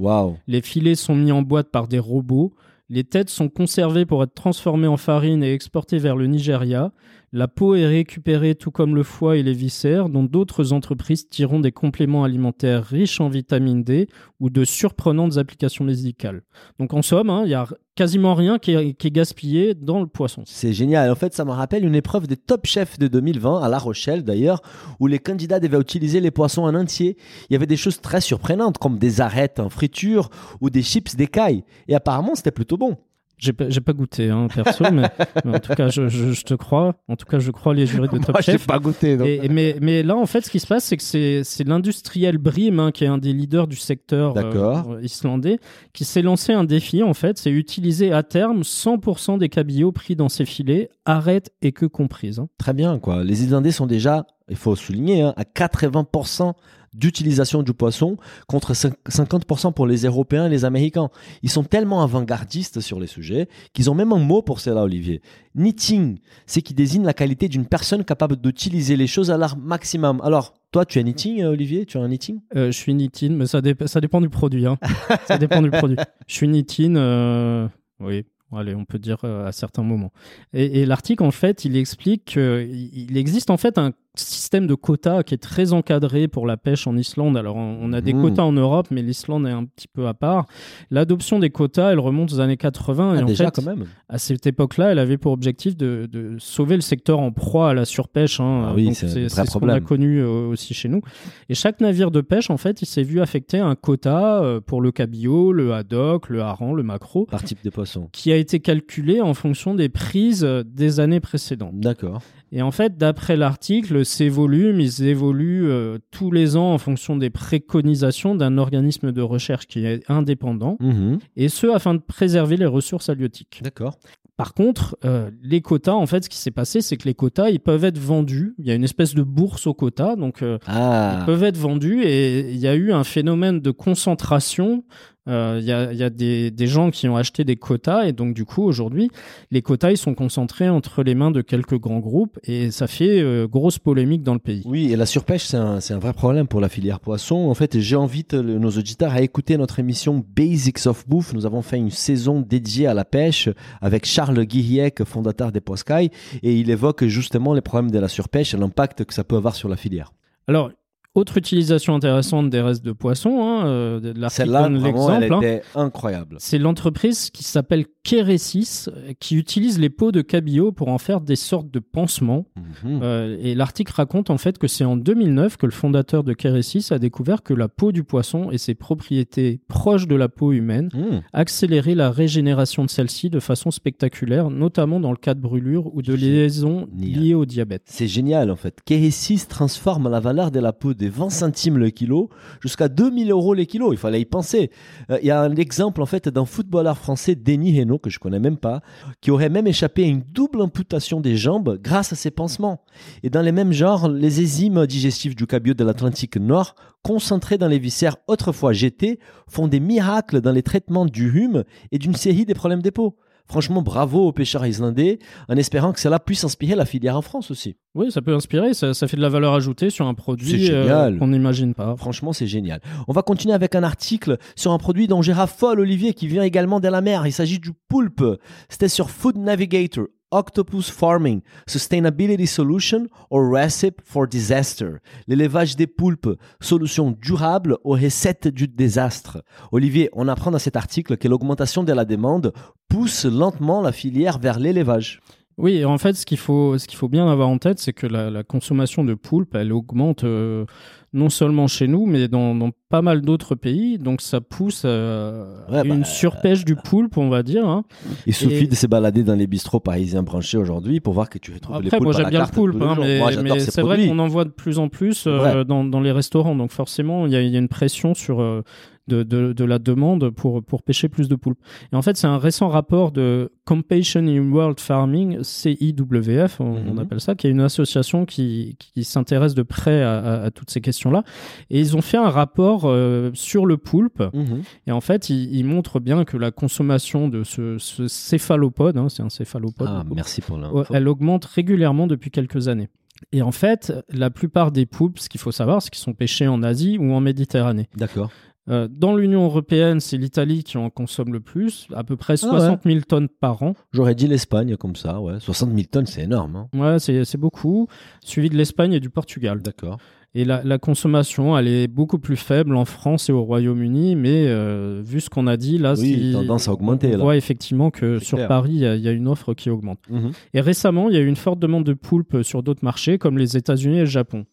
Les filets sont mis en boîte par des robots. Les têtes sont conservées pour être transformées en farine et exportées vers le Nigeria. La peau est récupérée tout comme le foie et les viscères, dont d'autres entreprises tireront des compléments alimentaires riches en vitamine D ou de surprenantes applications médicales. Donc en somme, hein, il y a quasiment rien qui est, qui est gaspillé dans le poisson. C'est génial. En fait, ça me rappelle une épreuve des top chefs de 2020 à La Rochelle d'ailleurs, où les candidats devaient utiliser les poissons en entier. Il y avait des choses très surprenantes comme des arêtes en friture ou des chips d'écailles. Et apparemment, c'était plutôt bon. J'ai pas, pas goûté, hein, perso, mais, [laughs] mais en tout cas, je, je- je te crois. En tout cas, je crois les jurys de Top Moi, j'ai Chef. pas goûté. donc. Et- et mais, mais là, en fait, ce qui se passe, c'est que c'est, l'industriel Brim, hein, qui est un des leaders du secteur euh, euh, islandais, qui s'est lancé un défi, en fait, c'est utiliser à terme 100% des cabillauds pris dans ses filets, arêtes et queues comprises. hein. Très bien, quoi. Les Islandais sont déjà, il faut souligner, hein, à 80% d'utilisation du poisson contre cin- 50% pour les Européens et les Américains. Ils sont tellement avant-gardistes sur les sujets qu'ils ont même un mot pour cela, Olivier. Knitting, c'est qui désigne la qualité d'une personne capable d'utiliser les choses à leur maximum. Alors, toi, tu es knitting, euh, Olivier? Tu as un knitting? Euh, je suis nitine, mais ça, dép- ça dépend du produit. hein. [laughs] ça dépend du produit. Je suis nitine, euh, oui. Allez, on peut dire euh, à certains moments. Et, et l'article, en fait, il explique qu'il il existe en fait un système de quotas qui est très encadré pour la pêche en Islande. Alors, on, a des Mhm. quotas en Europe, mais l'Islande est un petit peu à part. L'adoption des quotas, elle remonte aux années 80. et Ah, en Déjà, fait, quand même. à cette époque-là, elle avait pour objectif de, de sauver le secteur en proie à la surpêche. hein. Ah oui, c'est ce qu'on a connu euh, aussi chez nous. Et chaque navire de pêche, en fait, il s'est vu affecter un quota euh, pour le cabillaud, le haddock, le hareng, le maquereau, Par type de poisson. qui a été calculé en fonction des prises euh, des années précédentes. D'accord. Et en fait, d'après l'article, ces volumes, ils évoluent euh, tous les ans en fonction des préconisations d'un organisme de recherche qui est indépendant, Mhm. et ce afin de préserver les ressources halieutiques. D'accord. Par contre, euh, les quotas, en fait, ce qui s'est passé, c'est que les quotas, ils peuvent être vendus. Il y a une espèce de bourse aux quotas, donc euh, Ah. ils peuvent être vendus et il y a eu un phénomène de concentration. Euh, Il y a, il y a des, des gens qui ont acheté des quotas et donc du coup aujourd'hui les quotas ils sont concentrés entre les mains de quelques grands groupes et ça fait euh, grosse polémique dans le pays. Oui, et la surpêche, c'est un, vrai problème pour la filière poisson. En fait, j'invite nos auditeurs à écouter notre émission Basics of Bouffe. Nous avons fait une saison dédiée à la pêche avec Charles Guiriec, fondateur des Poscailles, et il évoque justement les problèmes de la surpêche et l'impact que ça peut avoir sur la filière. Alors autre utilisation intéressante des restes de poissons, hein, euh, de donne l'exemple. hein. incroyable. C'est l'entreprise qui s'appelle Keresis qui utilise les peaux de cabillaud pour en faire des sortes de pansements. Mhm. Euh, et l'article raconte en fait que c'est en 2009 que le fondateur de Keresis a découvert que la peau du poisson et ses propriétés proches de la peau humaine Mhm. accéléraient la régénération de celle-ci de façon spectaculaire, notamment dans le cas de brûlures ou de liaisons liées au diabète. C'est génial en fait. Keresis transforme la valeur de la peau des 20 centimes le kilo jusqu'à 2000 euros le kilo. Il fallait y penser. Euh, Il y a un exemple en fait d'un footballeur français, Denis Hainaut, que je connais même pas, qui aurait même échappé à une double amputation des jambes grâce à ses pansements. Et dans les mêmes genres, les enzymes digestives du cabillaud de l'Atlantique Nord, concentrées dans les viscères autrefois jetés, font des miracles dans les traitements du rhume et d'une série des problèmes des peaux. Franchement, bravo aux pêcheurs islandais, en espérant que cela puisse inspirer la filière en France aussi. Oui, ça peut inspirer, ça, ça fait de la valeur ajoutée sur un produit euh, qu'on n'imagine pas. Franchement, c'est génial. On va continuer avec un article sur un produit dont j'ai raffole, Olivier, qui vient également de la mer. Il s'agit du poulpe. C'était sur Food Navigator. Octopus Farming, Sustainability Solution or Recipe for Disaster. L'élevage des poulpes, solution durable aux recettes du désastre. Olivier, on apprend dans cet article que l'augmentation de la demande pousse lentement la filière vers l'élevage. Oui, en fait, ce qu'il faut, faut bien avoir en tête, c'est que la, la, consommation de poulpe, elle augmente euh, non seulement chez nous, mais dans, dans pas mal d'autres pays. Donc, ça pousse euh, Ouais, une bah, surpêche du poulpe, on va dire. hein. Il suffit Et- de se balader dans les bistrots parisiens branchés aujourd'hui pour voir que tu retrouves les Après, poulpes moi j'aime bien le poulpe, les hein, mais, c'est vrai qu'on en voit de plus en plus euh, dans, dans les restaurants. Donc forcément, il y, a- il y a une pression sur euh, de, de, de la demande pour, pour pêcher plus de poulpes. Et en fait, c'est un récent rapport de Compassion in World Farming, CIWF, on, on Mhm. appelle ça, qui est une association qui, qui s'intéresse de près à, à- à toutes ces questions-là. Et ils ont fait un rapport euh, sur le poulpe. Mhm. Et en fait, ils, ils montrent bien que la consommation de ce, ce céphalopode, hein, c'est un céphalopode, Ah, merci pour l'info. elle augmente régulièrement depuis quelques années. Et en fait, la plupart des poulpes, ce qu'il faut savoir, c'est qu'ils sont pêchés en Asie ou en Méditerranée. D'accord. Euh, dans l'Union européenne, c'est l'Italie qui en consomme le plus, à peu près Ah 60 000 tonnes par an. J'aurais dit l'Espagne comme ça, ouais. 60 000 tonnes, c'est énorme. hein. Ouais, c'est c'est beaucoup, suivi de l'Espagne et du Portugal. D'accord. Et la, la consommation, elle est beaucoup plus faible en France et au Royaume-Uni, mais euh, vu ce qu'on a dit, là, Oui, tendance à augmenter, on là. voit effectivement que sur clair. Paris, il y, a- il y a une offre qui augmente. Mhm. Et récemment, il y a eu une forte demande de poulpes sur d'autres marchés, comme les États-Unis et le Japon.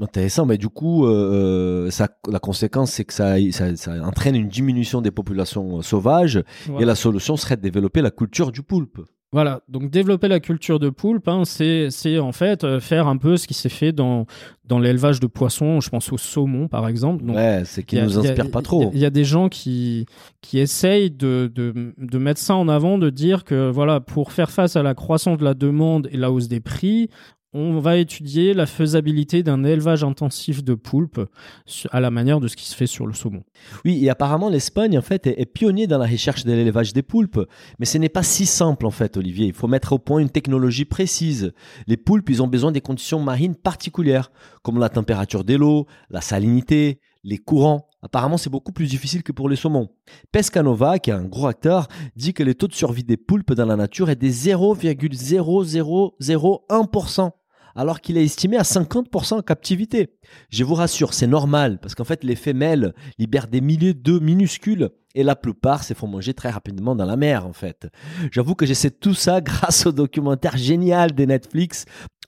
Intéressant, mais du coup, euh, euh, ça, la conséquence, c'est que ça, ça, ça entraîne une diminution des populations euh, sauvages, et la solution serait de développer la culture du poulpe. Voilà, donc développer la culture de poulpe, hein, c'est en fait faire un peu ce qui s'est fait dans, dans l'élevage de poissons, je pense au saumon par exemple. Donc, ouais, c'est qui nous a- inspire pas il y trop. Il y, a des gens qui, qui essayent de, de, de mettre ça en avant, de dire que voilà, pour faire face à la croissance de la demande et la hausse des prix, on va étudier la faisabilité d'un élevage intensif de poulpes su- à la manière de ce qui se fait sur le saumon. Oui, et apparemment, l'Espagne, en fait, est, est pionnier dans la recherche de l'élevage des poulpes. Mais ce n'est pas si simple, en fait, Olivier. Il faut mettre au point une technologie précise. Les poulpes, ils ont besoin des conditions marines particulières, comme la température de l'eau, la salinité, les courants. Apparemment, c'est beaucoup plus difficile que pour les saumons. Pescanova, qui est un gros acteur, dit que le taux de survie des poulpes dans la nature est de 0,0001%, alors qu'il est estimé à 50% en captivité. Je vous rassure, c'est normal, parce qu'en fait, les femelles libèrent des milliers d'œufs minuscules, et la plupart se font manger très rapidement dans la mer, en fait. J'avoue que j'essaie tout ça [laughs] grâce au documentaire génial de Netflix.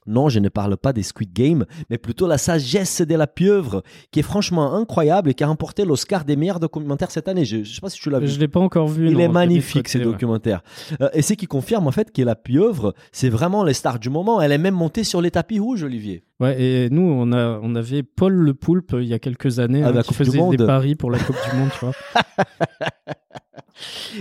Non, je ne parle pas des Squid Game, mais plutôt la sagesse de la pieuvre, qui est franchement incroyable et qui a remporté l'Oscar des meilleurs documentaires cette année. Je ne sais pas si tu l'as vu. Je l'ai pas encore vu. Il non, est magnifique, ouais. documentaires. Euh, et c'est qui confirme en fait que la pieuvre, c'est vraiment les stars du moment. Elle est même montée sur les tapis rouges, Olivier. Ouais, et nous, on, a, on avait Paul le Poulpe il y a quelques années Ah, hein, la qui Coupe du faisait des paris pour la Coupe du Monde, tu vois. [laughs]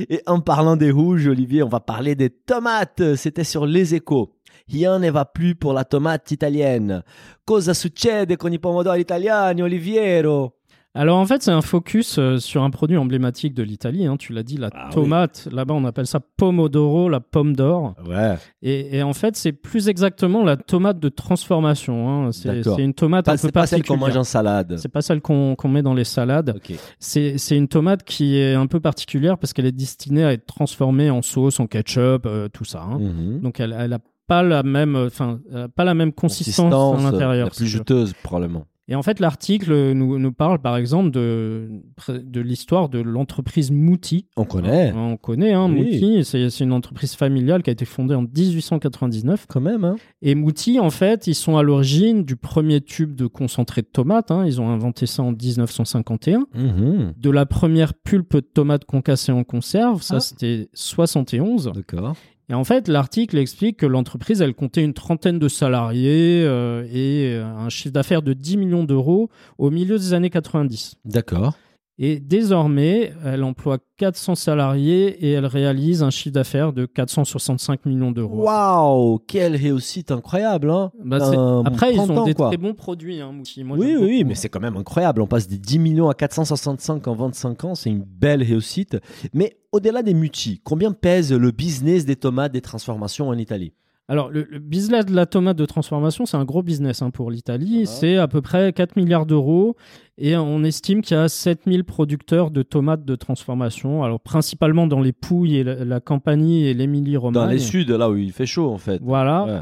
Et en parlant des rouges, Olivier, on va parler des tomates. C'était sur les échos. Rien ne va plus pour la tomate italienne. Cosa succede con i pomodori italiani, Oliviero? Alors en fait, c'est un focus euh, sur un produit emblématique de l'Italie. hein, tu l'as dit, la Ah oui. tomate. Là-bas, on appelle ça pomodoro, la pomme d'or. Ouais. Et, et en fait, c'est plus exactement la tomate de transformation. hein. C'est une tomate un peu C'est pas celle qu'on mange particulière. en salade. C'est pas celle qu'on qu'on met dans les salades. Ok. C'est c'est une tomate qui est un peu particulière parce qu'elle est destinée à être transformée en sauce, en ketchup, euh, tout ça. hein. Mhm. Donc elle, elle a pas la même, enfin, elle a pas la même consistance, à l'intérieur. La plus juteuse, probablement. Et en fait, l'article nous, nous parle, par exemple, de, de l'histoire de l'entreprise Mouti. On connaît. On connaît, hein, Oui. Mouti. C'est c'est une entreprise familiale qui a été fondée en 1899. Quand même, hein. Et Mouti, en fait, ils sont à l'origine du premier tube de concentré de tomate. hein. Ils ont inventé ça en 1951. Mhm. De la première pulpe de tomate concassée en conserve, ça Ah. c'était 71. D'accord. Et en fait, l'article explique que l'entreprise, elle comptait une trentaine de salariés euh, et euh, un chiffre d'affaires de 10 millions d'euros au milieu des années 90. D'accord. Et désormais, elle emploie 400 salariés et elle réalise un chiffre d'affaires de 465 millions d'euros. Waouh, quelle réussite incroyable, hein. Bah, Un Après, ils ont des quoi. très bons produits, hein. Moi, oui, oui, oui, beaucoup. mais c'est quand même incroyable. On passe des 10 millions à 465 en 25 ans. C'est une belle réussite. Mais au-delà des mutis, combien pèse le business des tomates des transformations en Italie? Alors, le, le business de la tomate de transformation, c'est un gros business hein, pour l'Italie. Ah. C'est à peu près 4 milliards d'euros. Et on estime qu'il y a 7000 producteurs de tomates de transformation. Alors, principalement dans les Pouilles, et la, la Campanie et l'Émilie-Romagne. Dans les suds, là où il fait chaud, en fait. Voilà. Ouais.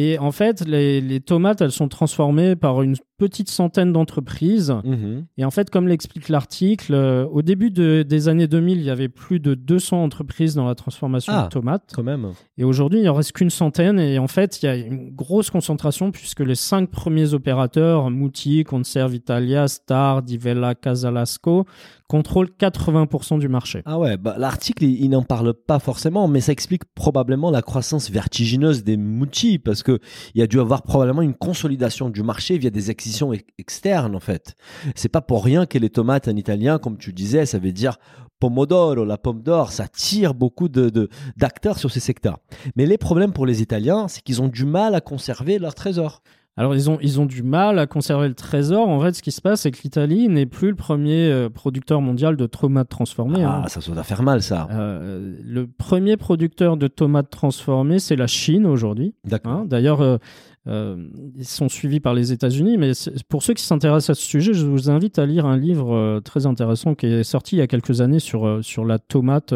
Et en fait, les, les tomates, elles sont transformées par une petite centaine d'entreprises. Mhm. Et en fait, comme l'explique l'article, euh, au début de- des années 2000, il y avait plus de 200 entreprises dans la transformation Ah. de tomates. Quand même. Et aujourd'hui, il en reste qu'une centaine. Et en fait, il y a une grosse concentration puisque les cinq premiers opérateurs, Muti, Conserve Italia, Star, Divella, Casalasco, contrôlent 80% du marché. Ah ouais, bah, l'article, il, n'en parle pas forcément, mais ça explique probablement la croissance vertigineuse des Mucci, parce que il y a dû avoir probablement une consolidation du marché via des acquisitions ex- externes, en fait. C'est pas pour rien que les tomates en italien, comme tu disais, ça veut dire pomodoro, la pomme d'or, ça tire beaucoup de, de- d'acteurs sur ces secteurs. Mais les problèmes pour les Italiens, c'est qu'ils ont du mal à conserver leur trésor. Alors, ils ont, ils ont du mal à conserver le trésor. En fait, ce qui se passe, c'est que l'Italie n'est plus le premier euh, producteur mondial de tomates transformées. Ah, hein. ça doit faire mal, ça. Euh, le premier producteur de tomates transformées, c'est la Chine aujourd'hui. D'accord. Hein, D'ailleurs, euh, euh, ils sont suivis par les États-Unis. Mais pour ceux qui s'intéressent à ce sujet, je vous invite à lire un livre très intéressant qui est sorti il y a quelques années sur, sur la tomate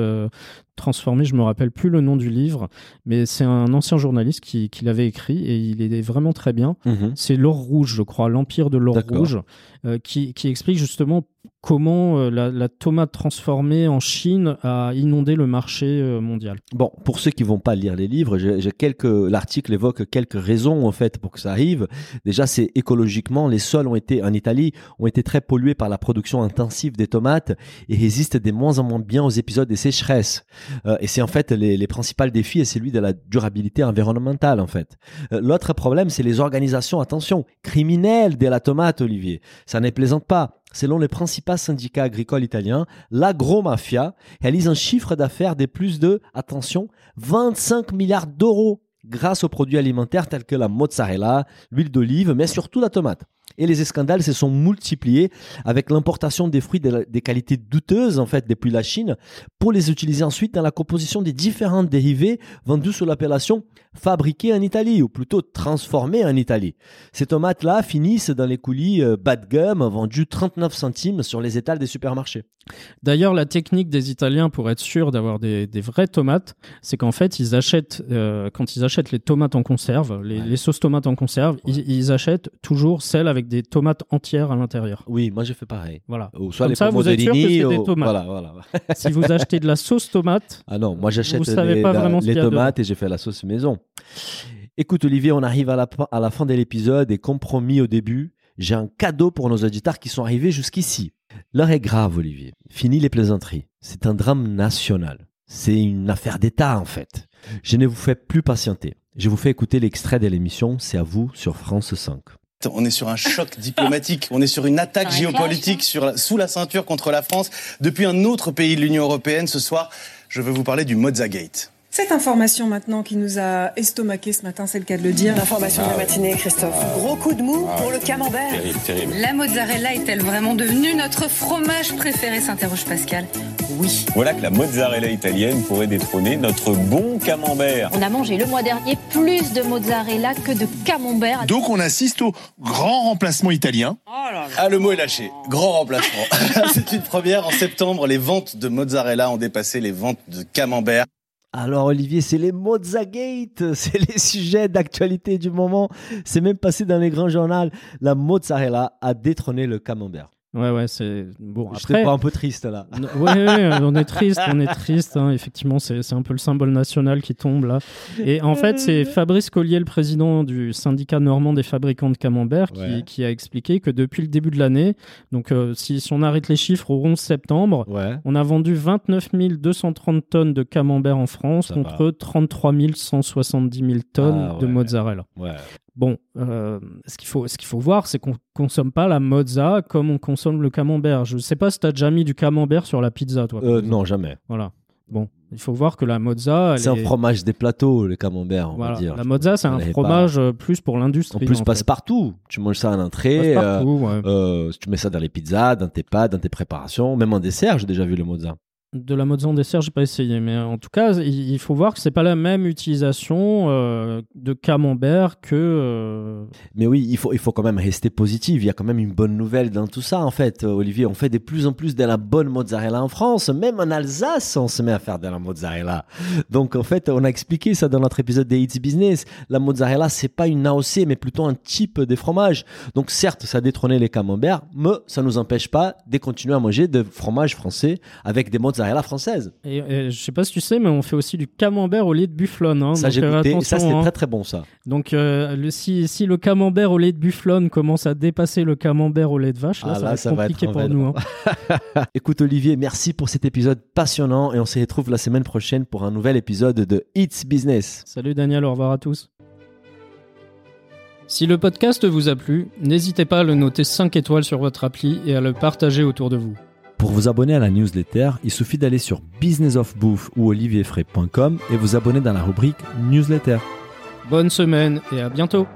transformée. Je me rappelle plus le nom du livre, mais c'est un ancien journaliste qui, qui l'avait écrit et il est vraiment très bien. Mhm. C'est l'or rouge, je crois, l'empire de l'or rouge, euh, qui, qui explique justement comment euh, la, la tomate transformée en Chine a inondé le marché euh, mondial. Bon, pour ceux qui vont pas lire les livres, j'ai j'ai quelques l'article évoque quelques raisons en fait pour que ça arrive. Déjà, c'est écologiquement, les sols ont été en Italie ont été très pollués par la production intensive des tomates et résistent de moins en moins bien aux épisodes des sécheresses. Euh, et c'est en fait les, principaux défis et celui de la durabilité environnementale en fait. Euh, L'autre problème, c'est les organisations, attention, criminelles de la tomate, Olivier. Ça ne plaisante pas. Selon les principaux syndicats agricoles italiens, l'agromafia réalise un chiffre d'affaires de plus de, attention, 25 milliards d'euros grâce aux produits alimentaires tels que la mozzarella, l'huile d'olive, mais surtout la tomate. Et les scandales se sont multipliés avec l'importation des fruits des qualités douteuses, en fait, depuis la Chine, pour les utiliser ensuite dans la composition des différents dérivés vendus sous l'appellation fabriqués en Italie, ou plutôt transformés en Italie. Ces tomates-là finissent dans les coulis euh, bas de gamme vendus 39 centimes sur les étals des supermarchés. D'ailleurs, la technique des Italiens pour être sûr d'avoir des, des vraies tomates, c'est qu'en fait, ils achètent, euh, quand ils achètent les tomates en conserve, les, Ouais. les sauces tomates en conserve, ils, ils achètent toujours celles avec des tomates entières à l'intérieur. Oui, moi j'ai fait pareil. Voilà. Ou soit Comme les ça, vous êtes sûr que c'est des ou- tomates. Voilà, voilà. si vous achetez de la sauce tomate, Ah non, moi j'achète les, pas la- vraiment ce les tomates et j'ai fait la sauce maison. Écoute Olivier, on arrive à la, à la fin de l'épisode et comme promis au début, j'ai un cadeau pour nos auditeurs qui sont arrivés jusqu'ici. L'heure est grave Olivier. Fini les plaisanteries. C'est un drame national. C'est une affaire d'État en fait. Je ne vous fais plus patienter. Je vous fais écouter l'extrait de l'émission C'est à vous sur France 5. On est sur un choc [laughs] diplomatique, on est sur une attaque un géopolitique sur la- sous la ceinture contre la France depuis un autre pays de l'Union européenne. Ce soir, je veux vous parler du Mozzagate. Cette information maintenant qui nous a estomaqué ce matin, c'est le cas de le dire. L'information de la matinée, Christophe. Gros coup de mou pour le camembert. La mozzarella est-elle vraiment devenue notre fromage préféré s'interroge Pascal. Oui. Voilà que la mozzarella italienne pourrait détrôner notre bon camembert. On a mangé le mois dernier plus de mozzarella que de camembert. Donc on assiste au grand remplacement italien. Ah, le mot est lâché. Grand remplacement. [laughs] C'est une première. En septembre, les ventes de mozzarella ont dépassé les ventes de camembert. Alors Olivier, c'est les Mozzagate, [laughs] c'est les sujets d'actualité du moment. C'est même passé dans les grands journaux. La mozzarella a détrôné le camembert. Ouais, ouais, c'est bon. Après, vois un peu triste là. Ouais, ouais, on est triste, on est triste. hein. Effectivement, c'est c'est un peu le symbole national qui tombe là. Et en fait, c'est Fabrice Collier, le président du syndicat normand des fabricants de camembert, qui, Ouais. qui a expliqué que depuis le début de l'année, donc euh, si, si on arrête les chiffres au 11 septembre, Ouais. on a vendu 29 230 tonnes de camembert en France Ça contre 33 170 000 tonnes Ah, de ouais. mozzarella. Bon, euh, ce qu'il faut, ce qu'il faut voir, c'est qu'on consomme pas la mozza comme on consomme le camembert. Je sais pas si t'as déjà mis du camembert sur la pizza, toi. Euh, non, jamais. Voilà. Bon, il faut voir que la mozza, C'est un fromage des plateaux, le camembert, on Voilà. va dire. La mozza, c'est un fromage euh, plus pour En l'industrie. plus, en passe fait. partout. Tu manges ça en entrée. Passe-partout, ouais. euh, euh, tu mets ça dans les pizzas, dans tes pâtes, dans tes préparations, même en dessert. J'ai déjà vu le mozza. De la mode en dessert, j'ai pas essayé, mais en tout cas, il faut voir que c'est pas la même utilisation euh, de camembert que. euh, Mais oui, il faut, il faut quand même rester positif. Il y a quand même une bonne nouvelle dans tout ça, en fait, euh, Olivier. On fait de plus en plus de la bonne mozzarella en France. Même en Alsace, on se met à faire de la mozzarella. Donc, en fait, on a expliqué ça dans notre épisode des It's Business. La mozzarella, c'est pas une AOC, mais plutôt un type de fromage. Donc, certes, ça a détrôné les camemberts, mais ça nous empêche pas de continuer à manger de fromage français avec des mozzarella françaises. Et, et je sais pas si tu sais, mais on fait aussi du camembert au lait de bufflone. hein. Ça, j'ai euh, goûté. Ça, c'était hein. très, très bon, ça. Donc, euh, le, si, si le camembert au lait de bufflone commence à dépasser le camembert au lait de vache, là, Ah, ça, là, va ça être va compliqué être pour nous. hein. [laughs] Écoute Olivier, merci pour cet épisode passionnant et on se retrouve la semaine prochaine pour un nouvel épisode de It's Business. Salut Daniel, au revoir à tous. Si le podcast vous a plu, n'hésitez pas à le noter 5 étoiles sur votre appli et à le partager autour de vous. Pour vous abonner à la newsletter, il suffit d'aller sur businessofbouffe ou olivierfray.com et vous abonner dans la rubrique newsletter. Bonne semaine et à bientôt